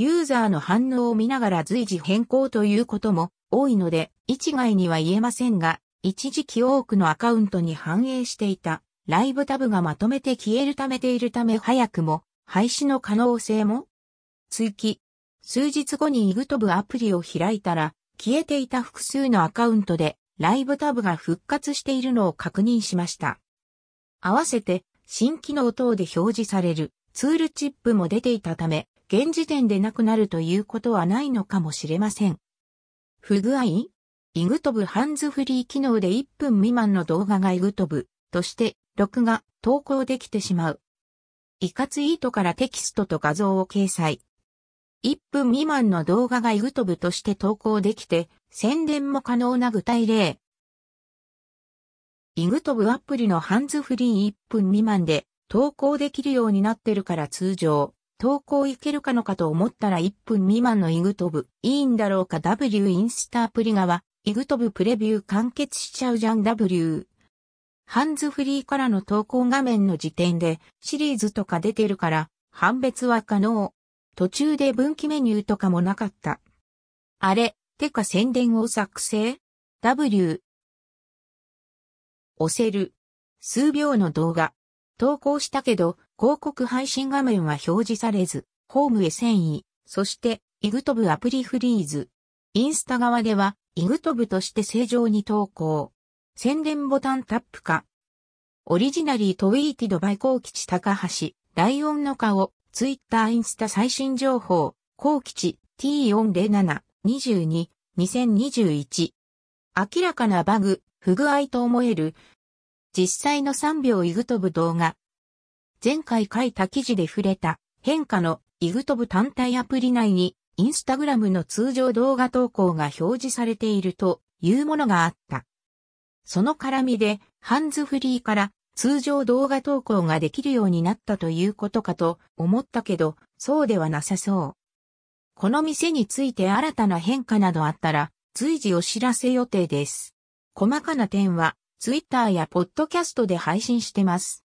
ユーザーの反応を見ながら随時変更ということも多いので、一概には言えませんが、一時期多くのアカウントに反映していたライブタブがまとめて消えるためているため早くも廃止の可能性も追記。数日後にイグトブアプリを開いたら消えていた複数のアカウントでライブタブが復活しているのを確認しました。合わせて新機能等で表示されるツールチップも出ていたため、現時点でなくなるということはないのかもしれません。不具合？イグトブハンズフリー機能で1分未満の動画がイグトブとして録画、投稿できてしまう。イカツイートからテキストと画像を掲載。1分未満の動画がイグトブとして投稿できて、宣伝も可能な具体例。イグトブアプリのハンズフリー1分未満で投稿できるようになってるから通常、投稿いけるかのかと思ったら1分未満のイグトブ、いいんだろうか W インスタアプリ側、イグトブプレビュー完結しちゃうじゃん W。ハンズフリーからの投稿画面の時点でシリーズとか出てるから判別は可能。途中で分岐メニューとかもなかった。あれ、てか宣伝を作成 ?W。押せる。数秒の動画。投稿したけど、広告配信画面は表示されず、ホームへ遷移。そして、イグトブアプリフリーズ。インスタ側では、イグトブとして正常に投稿。宣伝ボタンタップか。オリジナリートウィーティドバイコーキチ高橋、ライオンの顔、ツイッターインスタ最新情報、コーキチ T407、22、2021。明らかなバグ、不具合と思える。実際の3秒イグトブ動画。前回書いた記事で触れた変化のイグトブ単体アプリ内にインスタグラムの通常動画投稿が表示されているというものがあった。その絡みで、ハンズフリーから通常動画投稿ができるようになったということかと思ったけど、そうではなさそう。この店について新たな変化などあったら、随時お知らせ予定です。細かな点は、ツイッターやポッドキャストで配信してます。